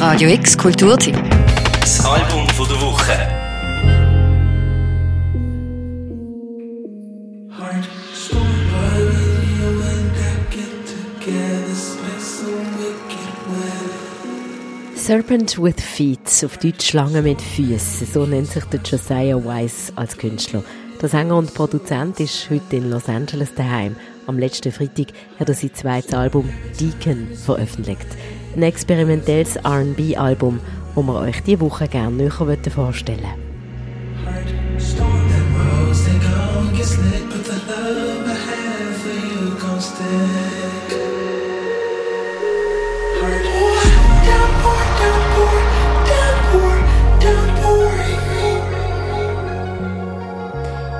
Radio X Kulturteam. Das Album von der Woche. Serpent with Feet, auf Deutsch Schlange mit Füßen, so nennt sich der Josiah Wise als Künstler. Der Sänger und Produzent ist heute in Los Angeles daheim. Am letzten Freitag hat er sein zweites Album Deacon veröffentlicht. Ein experimentelles R&B-Album, das wir euch diese Woche gerne näher vorstellen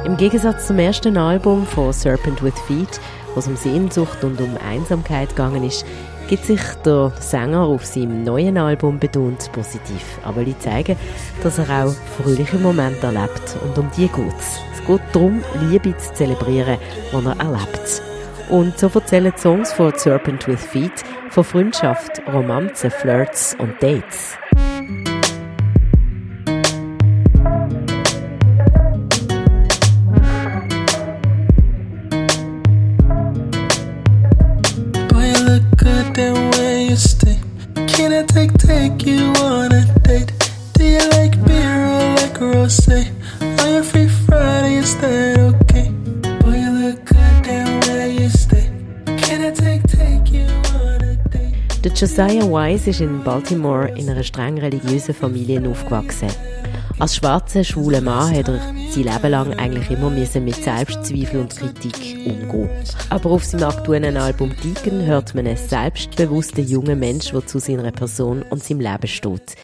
Im Gegensatz zum ersten Album von Serpent with Feet, wo es um Sehnsucht und um Einsamkeit gegangen ist, gibt sich der Sänger auf seinem neuen Album betont positiv. Aber die zeigen, dass er auch fröhliche Momente erlebt. Und um die geht es. Geht darum, Liebe zu zelebrieren, die er erlebt. Und so erzählen Songs von Serpent with Feet von Freundschaft, Romanzen, Flirts und Dates. Josiah Wise ist in Baltimore in einer streng religiösen Familie aufgewachsen. Als schwarzer, schwuler Mann hat er sein Leben lang eigentlich immer müssen mit Selbstzweifel und Kritik umgehen. Aber auf seinem aktuellen Album Deacon hört man einen selbstbewussten jungen Mensch, der zu seiner Person und seinem Leben steht.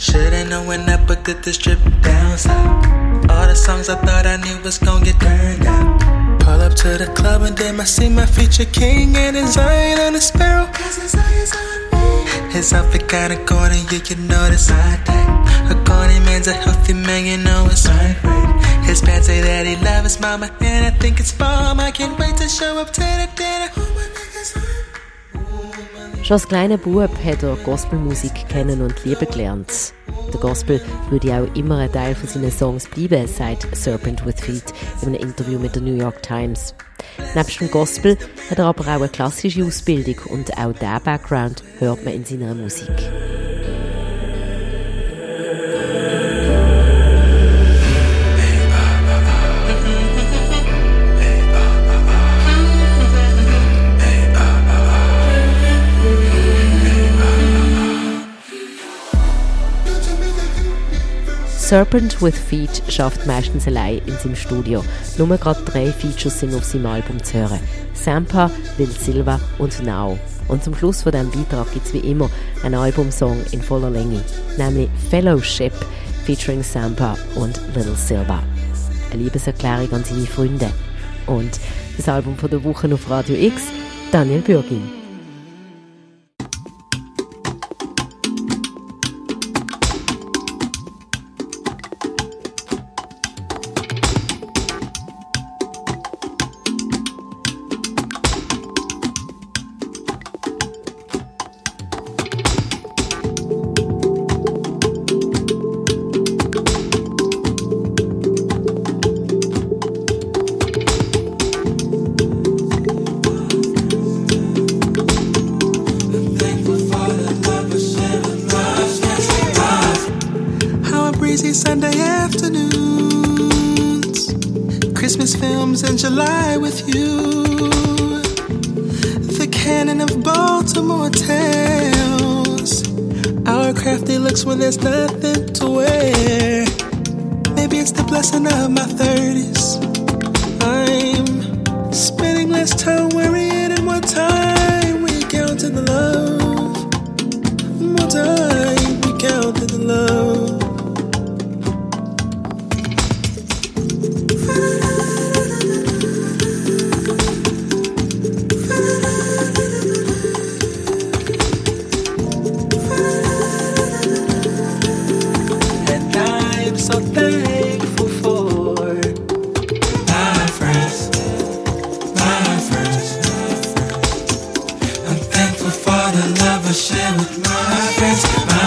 Should've known when I put this trip down south. All the songs I thought I knew was gonna get turned out. Pull up to the club and then I see my future king and his eye on a sparrow. Cause His eye's on me. His outfit kinda corny, you can notice I type. A corny man's a healthy man, you know it's right. His pants say that he loves his mama, and I think it's bomb. I can't wait to show up to the dinner. Schon als kleiner Bub hat er Gospelmusik kennen und lieben gelernt. Der Gospel würde auch immer ein Teil von seinen Songs bleiben, sagt Serpent with Feet in einem Interview mit der New York Times. Nebst dem Gospel hat er aber auch eine klassische Ausbildung und auch diesen Background hört man in seiner Musik. Serpent with Feet schafft meistens allein in seinem Studio. Nur gerade drei Features sind auf seinem Album zu hören. Sampa, Lil Silva und Now. Und zum Schluss von diesem Beitrag gibt es wie immer einen Albumsong in voller Länge, nämlich Fellowship featuring Sampa und Lil Silva. Eine Liebeserklärung an seine Freunde. Und das Album von der Woche auf Radio X, Daniel Bürgin. afternoons, Christmas films in July with you, the canon of Baltimore tales, our crafty looks when there's nothing to wear. Maybe it's the blessing of my thirties. I'm spending less time worrying and more time recounting the love, more time. I share with my friends. My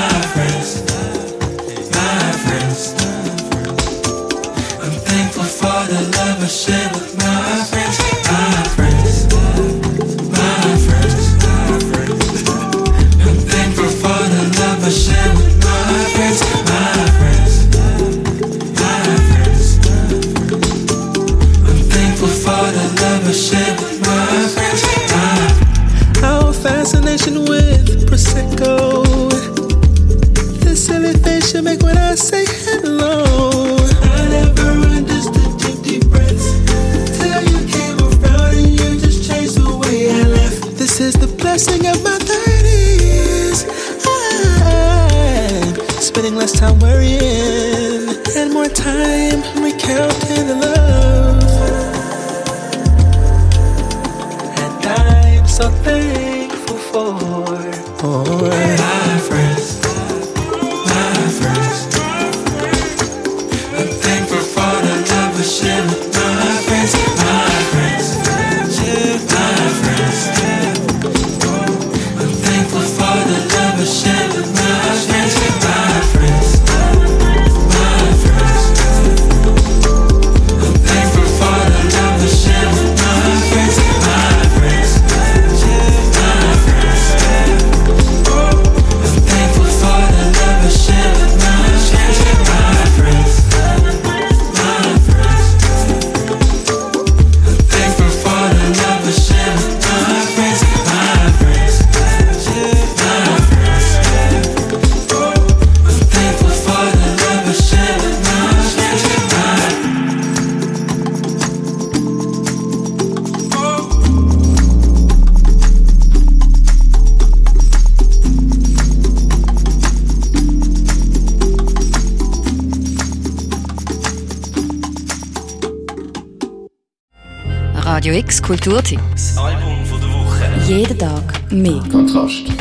Radio X Kulturtipps. Das Album von der Woche. Jeden Tag mehr. Kontrast.